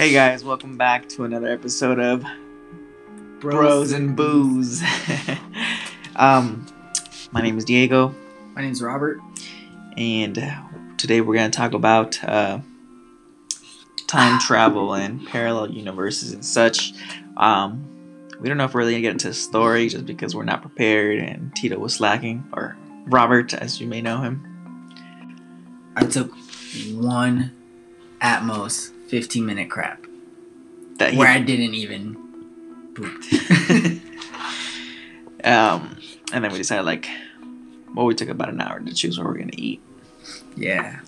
Hey guys, welcome back to another episode of Bros, and Booze. um, my name is Diego, My name is Robert. and today we're gonna talk about uh, time travel and parallel universes and such. Um, we don't know if we're really gonna get into the story just because we're not prepared, and Tito was slacking, or Robert, as you may know him. I took one, at most, 15 minute crap That where I didn't even poop. um, and then we decided like, well, we took about an hour to choose what we're gonna eat. yeah.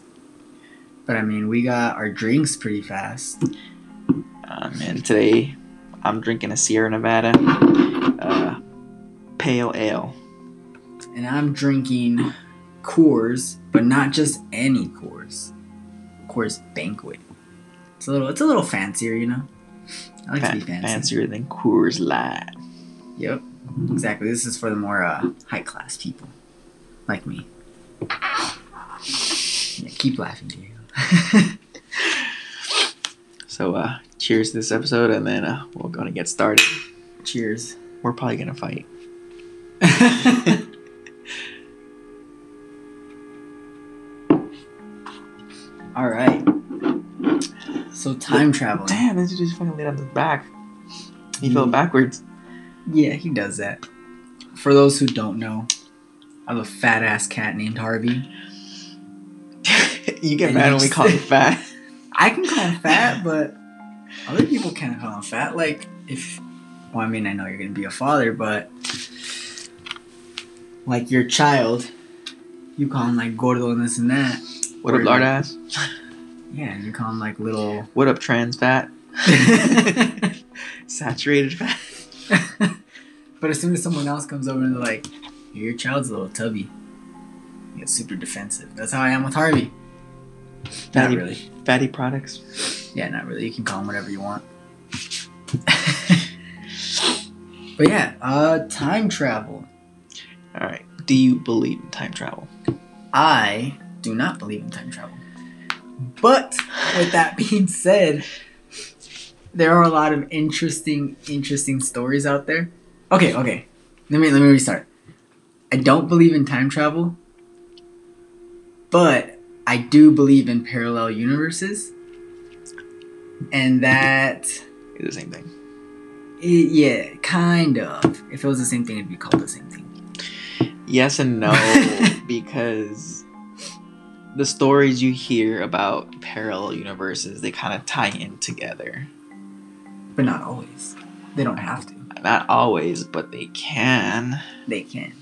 But I mean, we got our drinks pretty fast. Um, and today I'm drinking a Sierra Nevada uh, pale ale. And I'm drinking Coors, but not just any Coors. Coors Banquet. It's a little, it's a little fancier, you know. I like Fa- to be fancy. fancier than Coors Light. Yep, exactly. This is for the more uh, high class people, like me. Yeah, keep laughing, Diego. So, uh, cheers to this episode, and then uh, we're gonna get started. Cheers. We're probably gonna fight. All right. So time traveling. Damn, this dude just fucking laid on his back. He Mm. fell backwards. Yeah, he does that. For those who don't know, I have a fat ass cat named Harvey. you get And mad when we call him fat. I can call him fat, but other people can't call him fat. Like if, well, I mean, I know you're gonna be a father, but like your child, you call him like gordo and this and that. What a lard like- ass? Yeah, you call him like little. What up, trans fat? Saturated fat? but as soon as someone else comes over and they're like, "Your child's a little tubby," you get super defensive. That's how I am with Harvey. Not Fatty, really. fatty products. Yeah, not really. You can call him whatever you want. but yeah, uh, time travel. All right. Do you believe in time travel? I do not believe in time travel. But with that being said, there are a lot of interesting, interesting stories out there. Okay, okay. Let me let me restart. I don't believe in time travel, but I do believe in parallel universes, and that It's the same thing. it, yeah, kind of. If it was the same thing, it'd be called the same thing. Yes and no, because the stories you hear about parallel universes, they kind of tie in together. But not always. They don't have to. Not always, but they can. They can.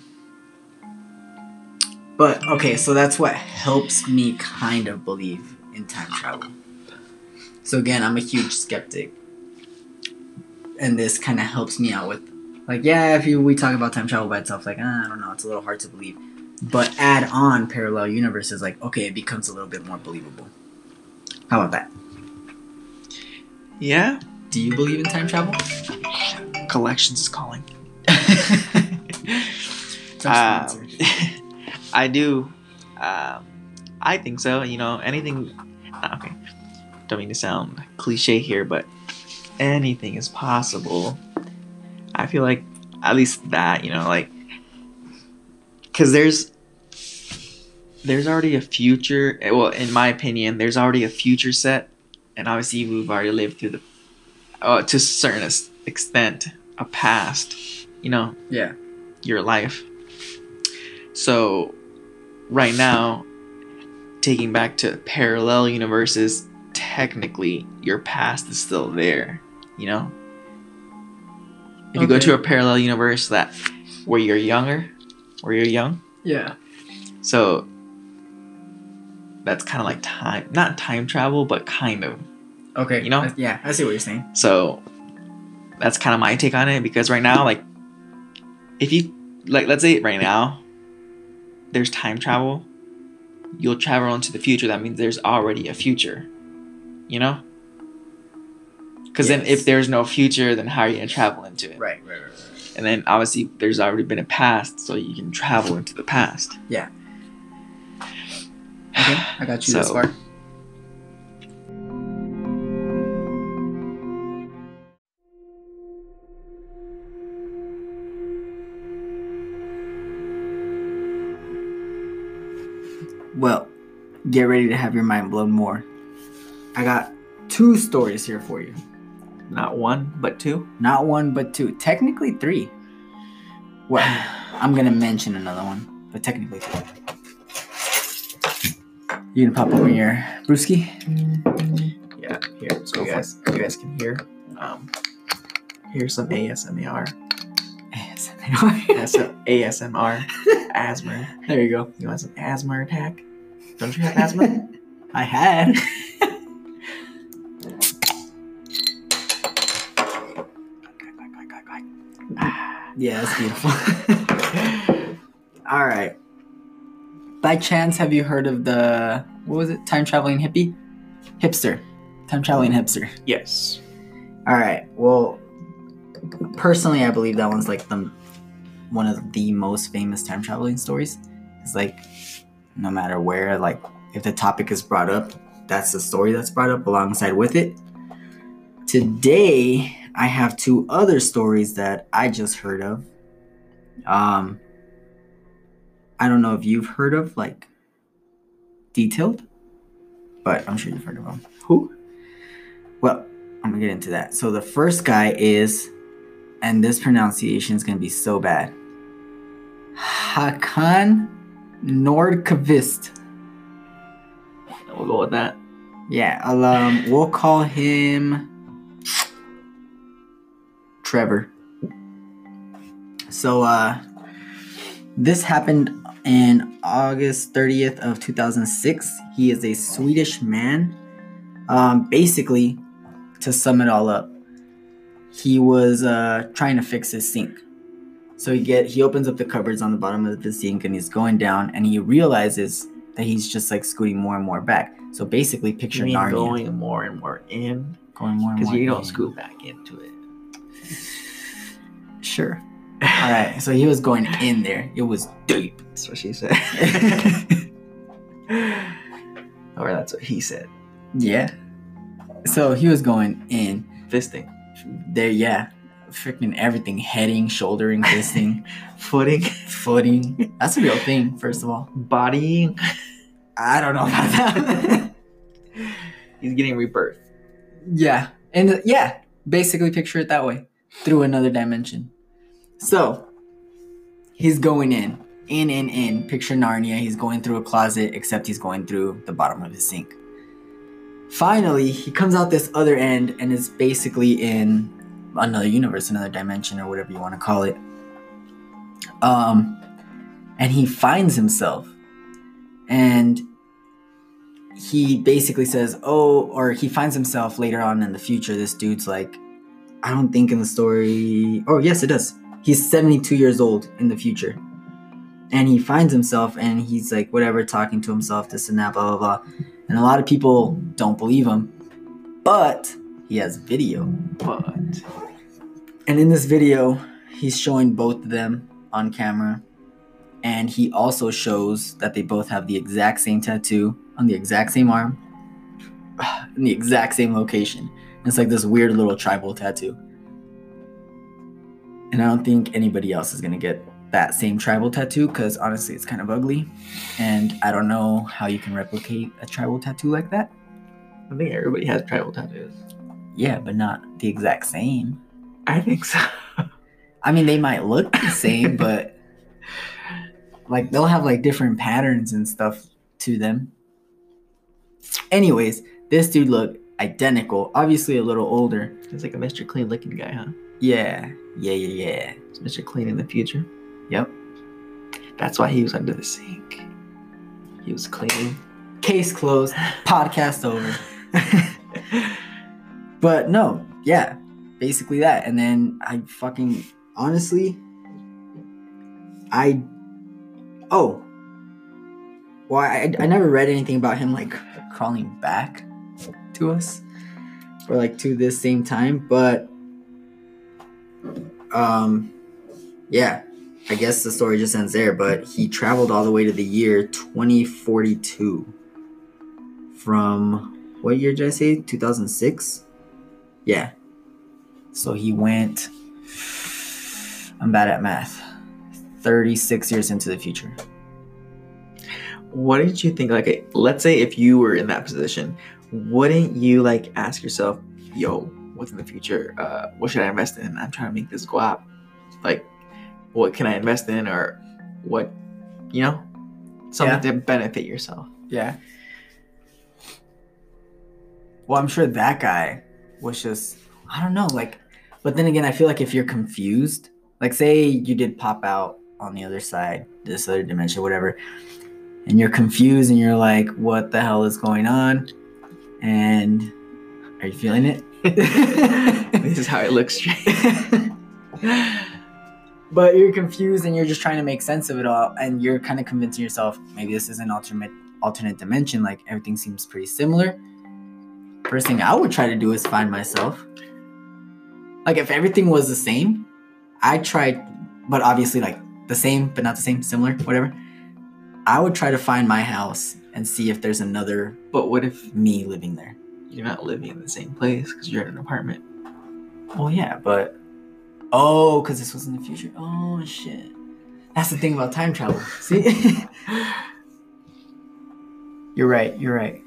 But okay, so that's what helps me kind of believe in time travel. So again, I'm a huge skeptic. And this kind of helps me out with like yeah, if you we talk about time travel by itself like, ah, I don't know, it's a little hard to believe. But add on parallel universes like okay, it becomes a little bit more believable. How about that? Yeah. Do you believe in time travel? Collections is calling. Um. I do. Um, I think so. You know, anything. ah, Okay. Don't mean to sound cliche here, but anything is possible. I feel like at least that, you know, like because there's there's already a future. Well, in my opinion, there's already a future set, and obviously we've already lived through the, uh, to a certain extent, a past. You know, yeah. your life. So, right now, taking back to parallel universes, technically your past is still there, you know? If you go to a parallel universe that where you're younger, where you're young, Yeah. so that's kind of like time, not time travel, but kind of. Okay. You know? I- Yeah, I see what you're saying. So that's kind of my take on it because right now, like, if you like, let's say right now, there's time travel. You'll travel into the future. That means there's already a future. You know. Because then, if there's no future, then how are you gonna travel into it? Right, right, right and then obviously there's already been a past, so you can travel into the past. Yeah. Okay, I got you so, this far. Well, get ready to have your mind blown more. I got two stories here for you. Not one, but two. Not one, but two. Technically three. Well, I'm gonna mention another one, but technically two. You gonna pop open your brewski? Yeah, here. So you guys, you guys can hear. Um, here's some ASMR. ASMR. ASMR. Asthma. there you go. You want some asthma attack? Don't you have asthma? I had. Yeah, it's beautiful. All right. By chance, have you heard of the what was it? Time traveling hippie, hipster, time traveling hipster. yes. All right. Well, personally, I believe that one's like the one of the most famous time traveling stories. It's like no matter where, like if the topic is brought up, that's the story that's brought up alongside with it. Today, I have two other stories that I just heard of. Um, I don't know if you've heard of like detailed, but I'm sure you've heard of them. Who? Well, I'm gonna get into that. So the first guy is, and this pronunciation is gonna be so bad. Hakan Nordqvist. We'll go with that. Yeah, I'll, um, we'll call him Trevor. So, uh, this happened in August 30th of 2006. He is a Swedish man. Um, basically, to sum it all up, he was uh, trying to fix his sink. So he get he opens up the cupboards on the bottom of the sink and he's going down and he realizes that he's just like scooting more and more back. So basically, You picture mean Narnia going more and more in? going more and Because you don't in. scoot back into it. Sure. All right. So he was going in there. It was deep. That's what she said. or that's what he said. Yeah. So he was going in Fisting. there. Yeah. Freaking everything, heading, shouldering, fisting, Footing. footing. That's a real thing. First of all, Bodying. I don't know about that. He's getting rebirth. yeah, and uh, yeah, basically picture it that way through another dimension. So he's going in, in, in, in. Picture Narnia. He's going through a closet, except he's going through the bottom of his sink. Finally, he comes out this other end and is basically in another universe, another dimension, or whatever you want to call it. Um, and he finds himself, and he basically says, "Oh," or he finds himself later on in the future. This dude's like, I don't think in the story. Oh, yes, it does. He's 72 years old in the future. And he finds himself and he's like, whatever, talking to himself, this and that, blah, blah, blah. And a lot of people don't believe him. But he has video. But And in this video, he's showing both of them on camera. And he also shows that they both have the exact same tattoo on the exact same arm, in the exact same location. It's like this weird little tribal tattoo. And I don't think anybody else is gonna get that same tribal tattoo because honestly, it's kind of ugly. And I don't know how you can replicate a tribal tattoo like that. I think everybody has tribal tattoos. Yeah, but not the exact same. I think so. I mean, they might look the same, but like they'll have like different patterns and stuff to them. Anyways, this dude looked identical, obviously a little older. He's like a Mr. Clean looking guy, huh? Yeah, yeah, yeah, yeah. It's Mr. Clean in the future. Yep. That's why he was under the sink. He was cleaning. Case closed. Podcast over. but no, yeah, basically that. And then I fucking honestly, I oh, well, I I never read anything about him like crawling back to us or like to this same time, but um, yeah. I guess the story just ends there, but he traveled all the way to the year 2042 from what year did I say? 2006? Yeah. So he went I'm bad at math. 36 years into the future. what did you think? Like, let's say if you were in that position, wouldn't you like ask yourself, "Yo, what's in the future? Uh, what should I invest in? I'm trying to make this go up. Like, what can I invest in, or what, you know, something to benefit yourself." Yeah. Well, I'm sure that guy was just I don't know, like but then again, I feel like if you're confused, like say you did pop out on the other side, this other dimension, whatever, and you're confused and you're like, what the hell is going on? And are you feeling it? this is how it looks straight. but you're confused and you're just trying to make sense of it all and you're kind of convincing yourself maybe this is an alternate alternate dimension like everything seems pretty similar first thing i would try to do is find myself like if everything was the same i tried but obviously like the same but not the same similar whatever i would try to find my house and see if there's another but what if me living there? You're not living in the same place because you're in an apartment. Well yeah but oh because this was in the future. Oh shit. That's the thing about time travel. See? You're right you're right.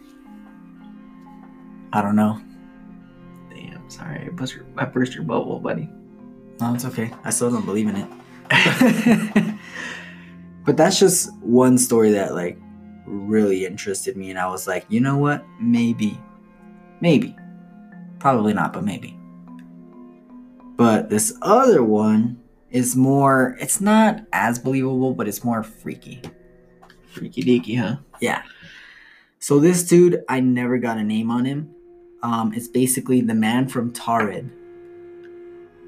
I don't know. Damn sorry. I burst your, I burst your bubble buddy. No it's okay. I still don't believe in it. But that's just one story that like really interested me and i was like you know what? Maybe. Maybe. Probably not but maybe. But this other one is more it's not as believable but it's more freaky. Freaky deaky huh? Yeah. So this dude i never got a name on him. Um, it's basically the man from Taured.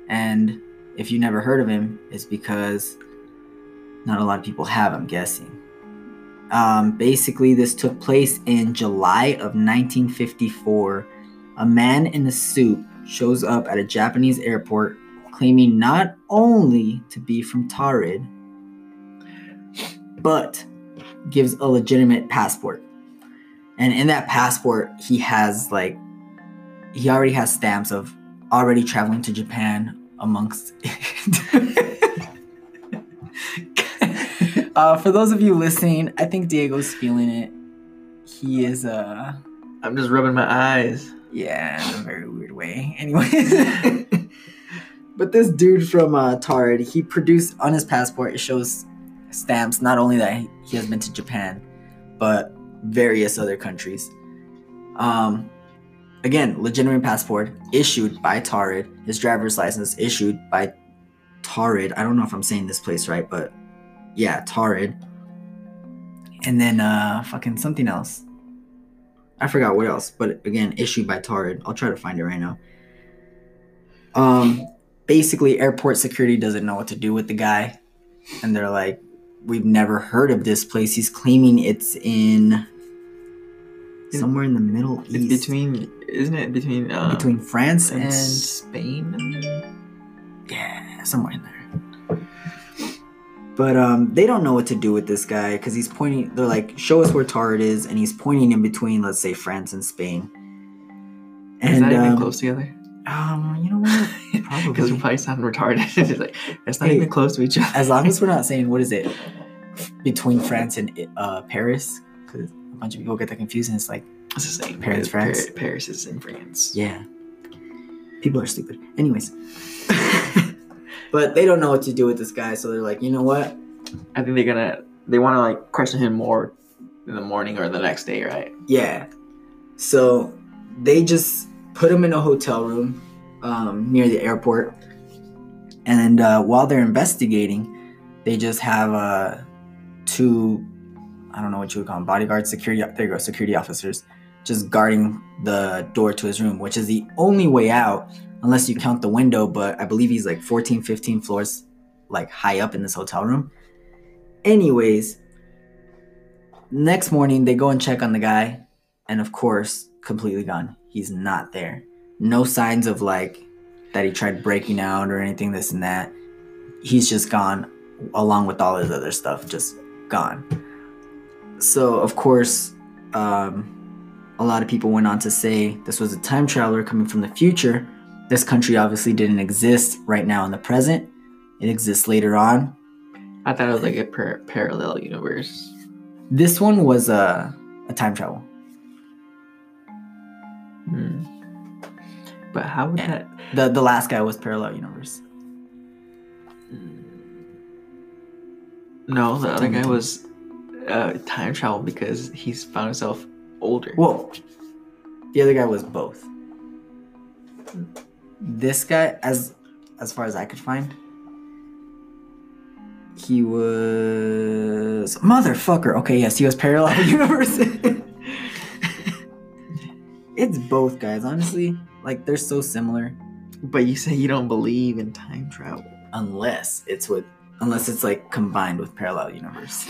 And if you never heard of him, it's because not a lot of people have, I'm guessing. Um, basically, this took place in July of 1954. A man in a suit shows up at a Japanese airport claiming not only to be from Taured, but gives a legitimate passport. And in that passport, he has like he already has stamps of already traveling to Japan amongst. uh, for those of you listening, I think Diego's feeling it. He is uh I'm just rubbing my eyes. Yeah, in a very weird way. Anyway. but this dude from uh Taured, he produced on his passport, it shows stamps not only that he has been to Japan, but various other countries. Um again, legitimate passport issued by Taured, his driver's license issued by Taured. I don't know if I'm saying this place right, but yeah, Taured. And then uh fucking something else. I forgot what else, but again, issued by Taured. I'll try to find it right now. Um basically airport security doesn't know what to do with the guy. And they're like, We've never heard of this place. He's claiming it's in somewhere in the Middle East. It's between, isn't it between uh, between France and and Spain? yeah, somewhere in there. But um, they don't know what to do with this guy because he's pointing. They're like, "Show us where Taured is," and he's pointing in between, let's say, France and Spain. Is And that even um, close together? um, you know what? Because we're probably sounding retarded. it's like it's not Hey, even close to each other. As long as we're not saying what is it between France and uh, Paris, because a bunch of people get that confused, and it's like, it's the same. Paris, France. Paris is in France. yeah, people are stupid. Anyways, but they don't know what to do with this guy, so they're like, you know what? I think they're gonna they want to like question him more in the morning or the next day, right? Yeah. So they just put him in a hotel room um, near the airport. And uh, while they're investigating, they just have uh, two, I don't know what you would call them, bodyguards, security, there you go, security officers, just guarding the door to his room, which is the only way out, unless you count the window. But I believe he's like 14, 15 floors, like high up in this hotel room. Anyways, next morning they go and check on the guy and of course completely gone he's not there no signs of like that he tried breaking out or anything this and that he's just gone along with all his other stuff just gone so of course um, a lot of people went on to say this was a time traveler coming from the future this country obviously didn't exist right now in the present it exists later on I thought it was like a par- parallel universe. This one was a a time travel. Hmm. But how would Yeah. that? The the last guy was parallel universe. No, the other guy was uh, time travel because he's found himself older. Whoa. The other guy was both. This guy, as as far as I could find, he was motherfucker. Okay, yes, he was parallel universe. it's both guys, honestly. Like they're so similar, But you say you don't believe in time travel. unless it's with unless it's like combined with parallel universe.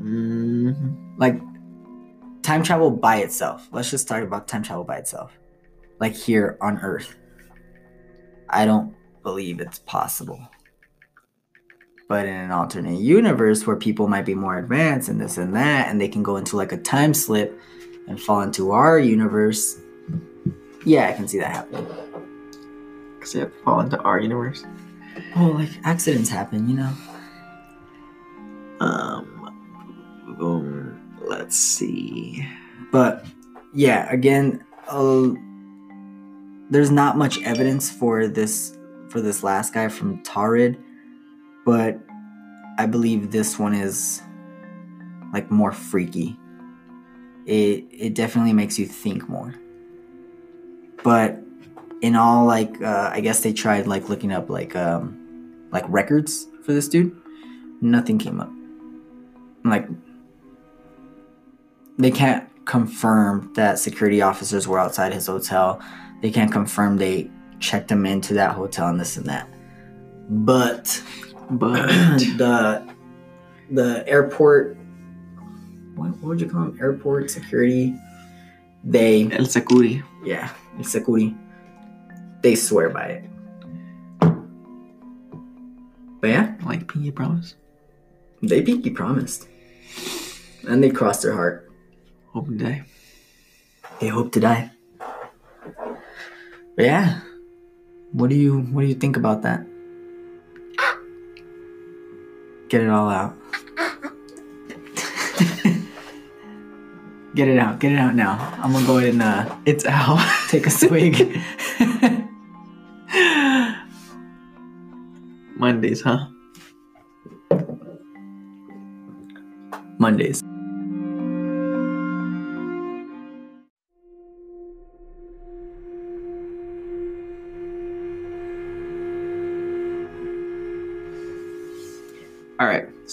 Mm-hmm. Like time travel by itself. Let's just talk about time travel by itself. Like here on Earth. I don't believe it's possible. But in an alternate universe where people might be more advanced and this and that, and they can go into like a time slip and fall into our universe, yeah, I can see that happening. Because they have to fall into our universe. Oh, like accidents happen, you know? Um. Let's see. But yeah, again, uh, there's not much evidence for this for this last guy from Taured, but I believe this one is like more freaky. It it definitely makes you think more. But in all like uh, I guess they tried like looking up like um like records for this dude. Nothing came up. Like they can't confirm that security officers were outside his hotel. They can't confirm they checked him into that hotel and this and that. But But the the airport what, what would you call them? Airport security. They El Sakuri. yeah, security. They swear by it. But yeah, Like Pinky Promise. they pinky promised. And they crossed their heart. Hope to die. They hope to die. But yeah. What do you what do you think about that? Get it all out. get it out. Get it out now. I'm gonna go ahead and uh, It's out. take a swig. Mondays, huh? Mondays.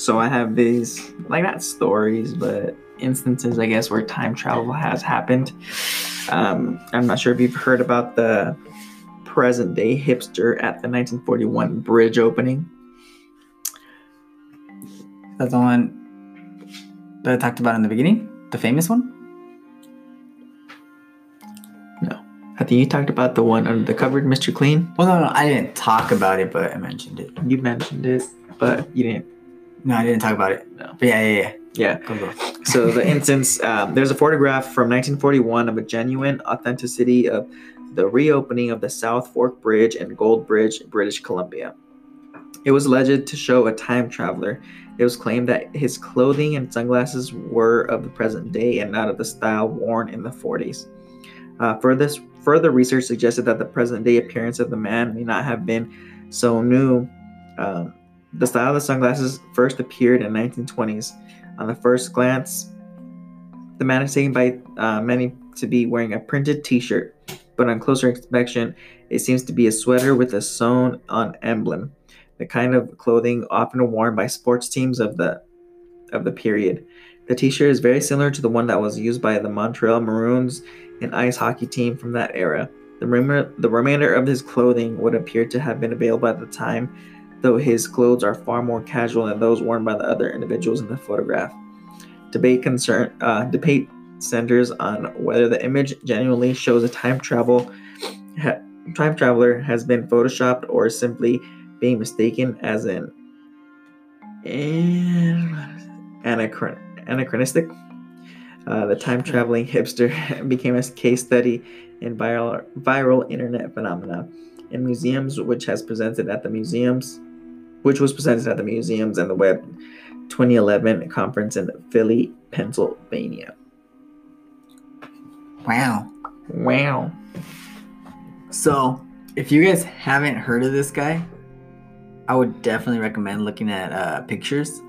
So I have these, like not stories, but instances, I guess, where time travel has happened. Um, I'm not sure if you've heard about the present day hipster at the 1941 bridge opening. That's the one that I talked about in the beginning? The famous one? No. I think you talked about the one under the cupboard, Mr. Clean. Well, no, no, I didn't talk about it, but I mentioned it. You mentioned it, but you didn't. No, I didn't talk about it. No. But yeah, yeah, yeah. Yeah. Go, go. So the instance, um, there's a photograph from 1941 of a genuine authenticity of the reopening of the South Fork Bridge and Gold Bridge, British Columbia. It was alleged to show a time traveler. It was claimed that his clothing and sunglasses were of the present day and not of the style worn in the 40s. Uh, for this, further research suggested that the present day appearance of the man may not have been so new. Um, the style of the sunglasses first appeared in 1920s. On the first glance, the man is taken by uh, many to be wearing a printed T-shirt, but on closer inspection, it seems to be a sweater with a sewn-on emblem, the kind of clothing often worn by sports teams of the of the period. The T-shirt is very similar to the one that was used by the Montreal Maroons, an ice hockey team from that era. The remainder, the remainder of his clothing would appear to have been available at the time, though his clothes are far more casual than those worn by the other individuals in the photograph. Debate concern uh, debate centers on whether the image genuinely shows a time travel ha- time traveler has been photoshopped or simply being mistaken as an anachron- anachronistic. Uh, the time traveling hipster became a case study in viral, viral internet phenomena in museums, which has presented at the museums, which was presented at the museums and the web 2011 conference in Philly, Pennsylvania. Wow. Wow. So, if you guys haven't heard of this guy, I would definitely recommend looking at uh, pictures.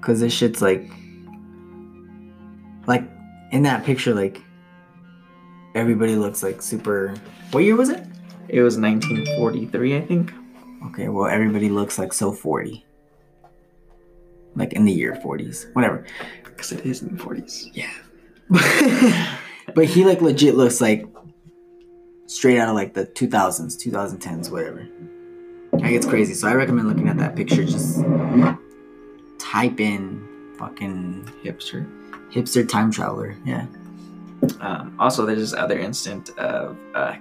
Cause this shit's like, like in that picture, like everybody looks like super. What year was it? It was 1943, I think. Okay, well everybody looks like so forty. Like in the year forties, whatever. Because it is in the 40s. Yeah. but he like legit looks like straight out of like the 2000s, 2010s, whatever. Like it's crazy. So I recommend looking at that picture. Just type in fucking Hipster. hipster time traveler. Yeah. Um, also, there's this other instant of uh,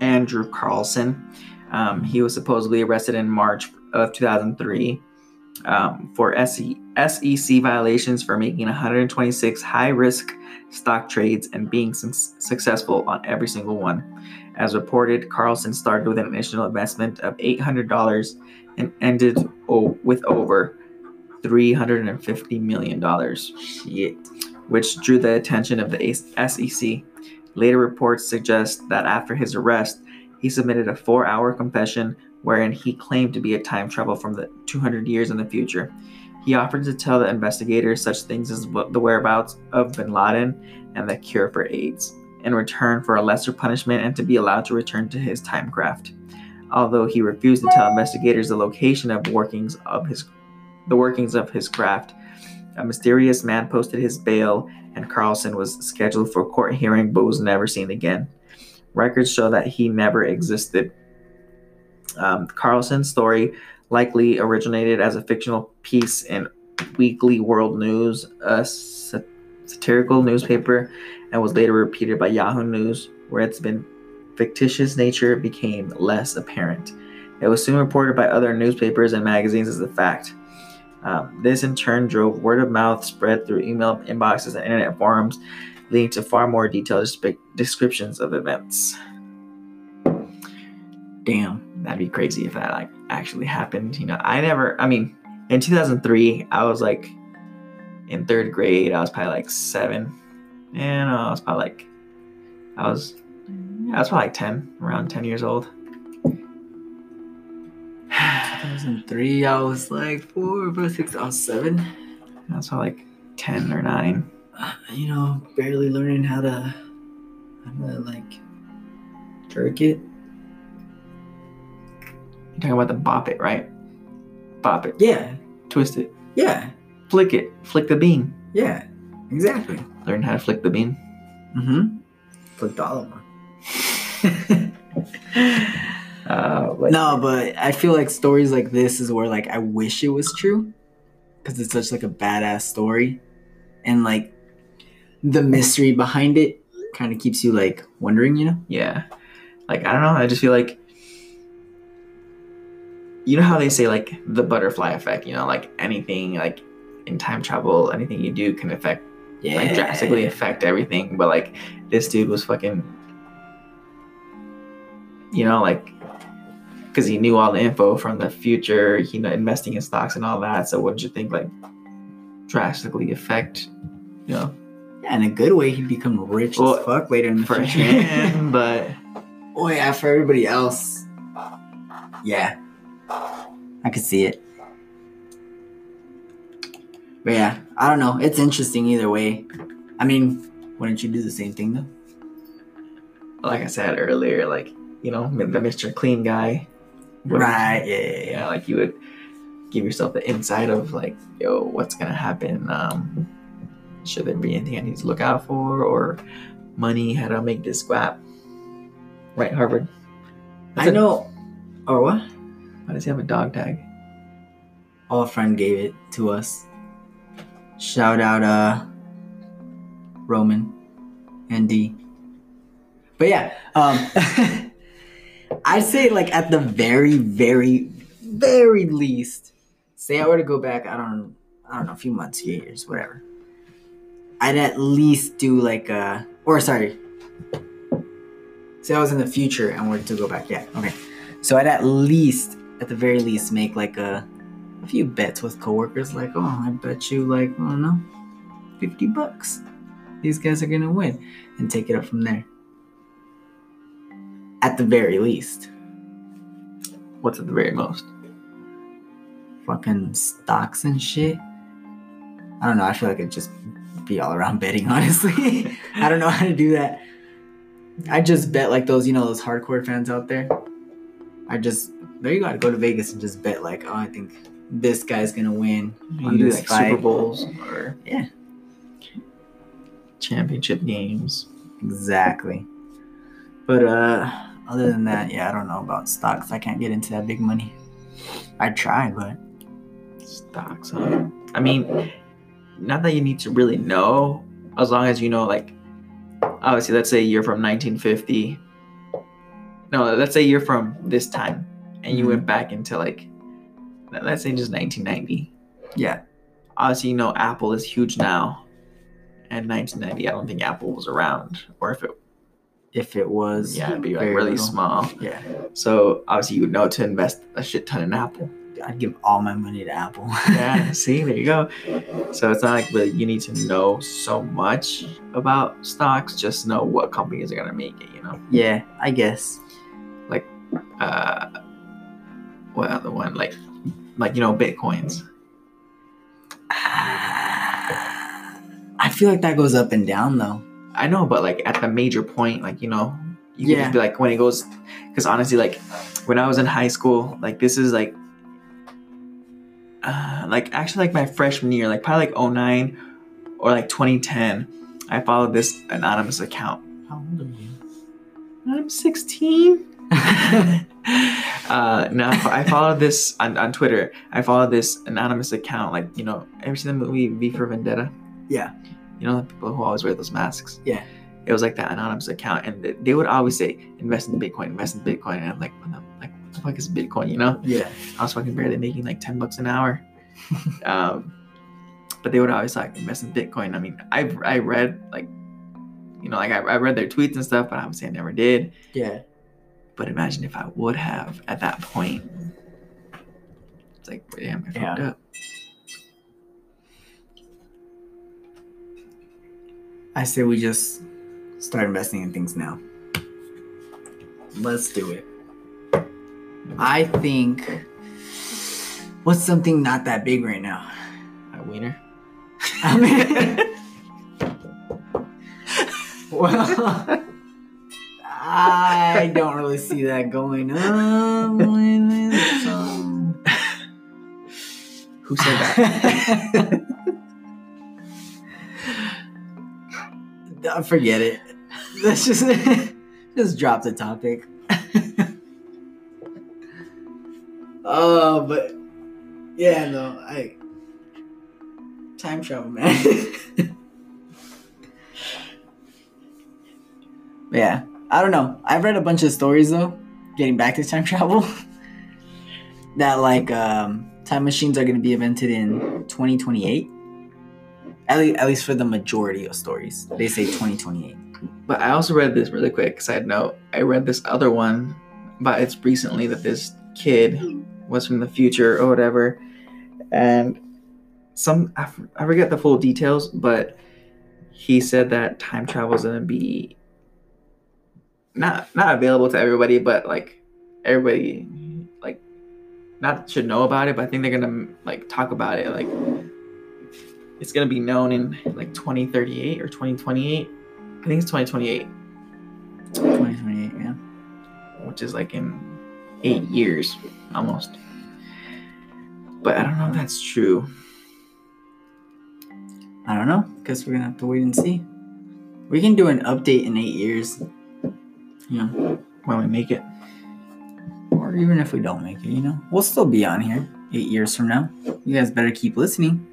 Andrew Carlson. Um, he was supposedly arrested in March of 2003 um, for SEC violations for making 126 high risk stock trades and being su- successful on every single one. As reported, Carlson started with an initial investment of $800 and ended o- with over $350 million Shit. which drew the attention of the SEC. Later reports suggest that after his arrest, he submitted a four hour confession wherein he claimed to be a time travel from the 200 years in the future. He offered to tell the investigators such things as the whereabouts of bin Laden and the cure for AIDS, in return for a lesser punishment and to be allowed to return to his timecraft. Although he refused to tell investigators the location of workings of his the workings of his craft, a mysterious man posted his bail, and Carlson was scheduled for court hearing but was never seen again. Records show that he never existed. Um, Carlson's story likely originated as a fictional piece in Weekly World News, a sa- satirical newspaper, and was later repeated by Yahoo News, where its been fictitious nature became less apparent. It was soon reported by other newspapers and magazines as a fact. Um, this in turn drove word of mouth spread through email inboxes and internet forums, leading to far more detailed descriptions of events. Damn. That'd be crazy if that like actually happened. You know, I never. I mean, in 2003, I was like in third grade. I was probably like seven, and I was probably like I was I was probably like 10, around 10 years old. 2003, I was like four, five, six, I was seven. I was probably like 10 or 9. Uh, You know, barely learning how to, how to like jerk it. You're talking about the bop it, right? Bop it, Yeah, twist it, yeah, flick it, flick the bean. yeah, exactly. Learn how to flick the bean. Mm-hmm. All of them. Uh, but No, but I feel like stories like this is where like I wish it was true, because it's such like a badass story, and like the mystery behind it kind of keeps you like wondering, you know? Yeah. Like, I don't know. I just feel like. You know how they say, like, the butterfly effect? You know, like anything, like, in time travel, anything you do can affect, Yeah. like, drastically affect everything. But, like, this dude was fucking. You know, like. Because he knew all the info from the future, you know, investing in stocks and all that. So, wouldn't you think, like, drastically affect, you know, Yeah, in a good way, he'd become rich Well, as fuck later in the for future. him? but. oh yeah, for everybody else. Yeah, I could see it. But yeah, I don't know. It's interesting either way. I mean, wouldn't you do the same thing though? like I said earlier, like you know, the Mr. Clean guy. Right. Yeah. Yeah. yeah. Yeah, like you would give yourself the insight of like, yo, what's gonna happen? Um, should there be anything I need to look out for, or money? How to make this squat? Right, Harvey. I know. Or what? Why does he have a dog tag? Oh, a friend gave it to us. Shout out, uh, Roman and D. But yeah, um, I'd say like at the very, very, very least, say I were to go back, I don't, I don't know, a few months, years, whatever. I'd at least do like uh or sorry. Say I was in the future and were to go back. Yeah, okay. So I'd at least, at the very least, make like a a few bets with coworkers. Like, oh, I bet you like I don't know, fifty bucks. These guys are gonna win, and take it up from there. At the very least, What's at the very most? fucking stocks and shit. I don't know. I feel like it'd just be all around betting. Honestly, I don't know how to do that. I just bet like those, you know, those hardcore fans out there. I just there you gotta go to Vegas and just bet like, oh, I think this guy's gonna win. You On do this like fight. Super Bowls or Yeah. championship games. Exactly. But uh other than that, yeah, I don't know about stocks. I can't get into that big money. I try, but Stocks. Huh? I mean, not that you need to really know, as long as you know, like, obviously, let's say you're from 1950. No, let's say you're from this time, and you Mhm. went back into like, let's say just 1990. yeah. Obviously, you know Apple is huge now. And 1990, I don't think Apple was around, or if it, If it was yeah, it'd be like really little. small. Yeah. So obviously, you would know to invest a shit ton in Apple. I'd give all my money to Apple. yeah, see, there you go. So it's not like really you need to know so much about stocks, just know what companies are gonna make it, you know. yeah, I guess. Like, uh what other one? Like like you know, bitcoins. I feel like that goes up and down though. I know, but like at the major point, like, you know, you can Yeah. just be like when it goes because honestly, like when I was in high school, like this is like uh, like actually like my freshman year, like probably like 09 or like 2010, I followed this anonymous account. How old are you? I'm 16. uh, no, I followed this on, on Twitter. I followed this anonymous account. Like, you know, ever seen the movie V for Vendetta? Yeah. You know, the people who always wear those masks? Yeah. It was like that anonymous account. And they, would always say, invest in Bitcoin, invest in Bitcoin. And I'm like, what the, the fuck is Bitcoin? You know? Yeah. I was fucking barely making like 10 bucks an hour. um, but they would always like invest in Bitcoin. I mean, I I read like, you know, like I, I read their tweets and stuff, but obviously I never did. Yeah. But imagine if I would have at that point. It's like, damn, I fucked Yeah. up. I say we just start investing in things now. Let's do it. I think what's something not that big right now? A wiener. I mean, well, I don't really see that going on. So- Who said that? Forget it. Let's just just drop the topic. Oh, but yeah, no, I time travel, man. yeah, I don't know. I've read a bunch of stories though. Getting back to time travel, that like um, time machines are going to be invented in 2028. At least, at least for the majority of stories, they say 2028. but I also read this really quick. Side note: I read this other one, but it's recently that this kid was from the future or whatever, and some I, f- I forget the full details, but he said that time travel is gonna be not not available to everybody, but like everybody like not should know about it. But I think they're gonna like talk about it. Like it's gonna be known in like 2038 or 2028. I think it's 2028, 2028, yeah. which is like in eight years almost. But I don't know if that's true. I don't know. Guess we're gonna have to wait and see. We can do an update in eight years. You know, when we make it. or even if we don't make it, you know, we'll still be on here eight years from now. You guys better keep listening.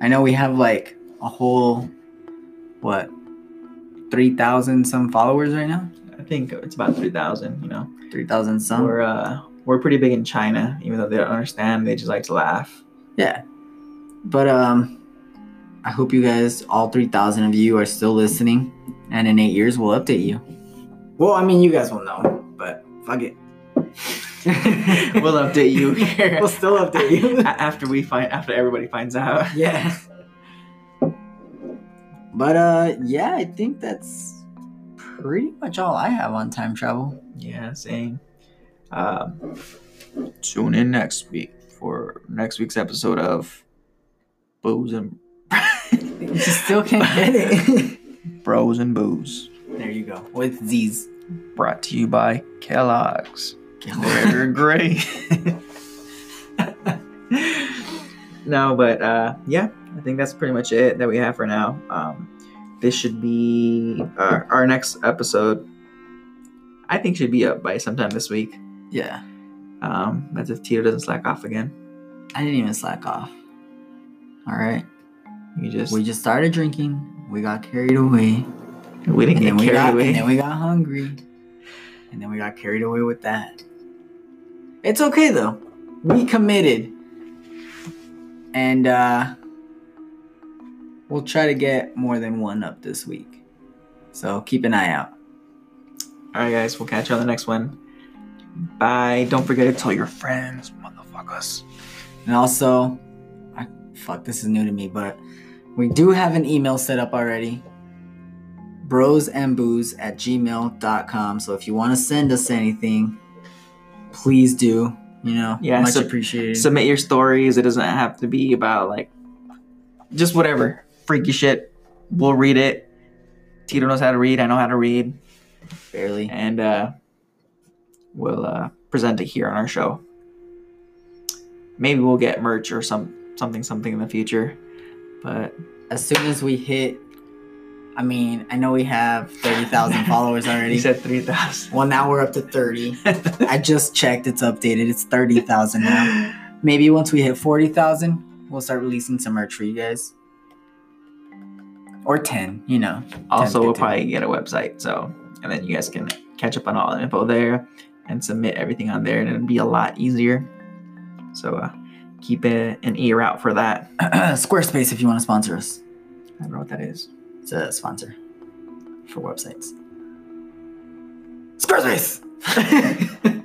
I know we have like a whole, what, 3,000 some followers right now? I think it's about 3,000, you know. 3,000 some? We're, uh, we're pretty big in China, even though they don't understand, they just like to laugh. Yeah. But, um, I hope you guys, all 3,000 of you, are still listening. And in eight years, we'll update you. Well, I mean, you guys will know, but fuck it. we'll update you here. we'll still update you. After we find after everybody finds out. yeah. But uh yeah, I think that's pretty much all I have on time travel. Yeah, same. Um, tune in next week for next week's episode of Booze and You still can't get it. Bros and Booze. there you go. With Z's. Brought to you by Kellogg's. They're great. no, but uh, yeah, I think that's pretty much it that we have for now. Um, this should be uh, our next episode. I think should be up by sometime this week. Yeah. Um, that's if Tito doesn't slack off again. I didn't even slack off. Alright. You just We just started drinking. We got carried away. we didn't get we carried got away. and then we got hungry. And then we got carried away with that. It's okay though. We committed. And uh we'll try to get more than one up this week. So keep an eye out. All right, guys, we'll catch you on the next one. Bye. Don't forget to tell your friends, motherfuckers. And also, I, fuck, this is new to me, but we do have an email set up already. Brosandbooze at gmail.com. So if you want to send us anything, please do. You know, Yeah, much so- appreciated. Submit your stories. It doesn't have to be about like just whatever freaky shit. We'll read it. Tito knows how to read. I know how to read, Barely. and uh, we'll uh, present it here on our show. Maybe we'll get merch or some something something in the future, but As soon as we hit, I mean, I know we have 30,000 followers already. you said three thousand. well, now we're up to 30. I just checked, it's updated. It's 30,000 now. Maybe once we hit 40,000, we'll start releasing some merch for you guys. Or 10, you know. also, we'll 10. probably get a website, so and then you guys can catch up on all the info there and submit everything on there, and it'll be a lot easier. So uh, keep a, an ear out for that. Squarespace if you want to sponsor us. I don't know what that is. It's a sponsor for websites. Squarespace!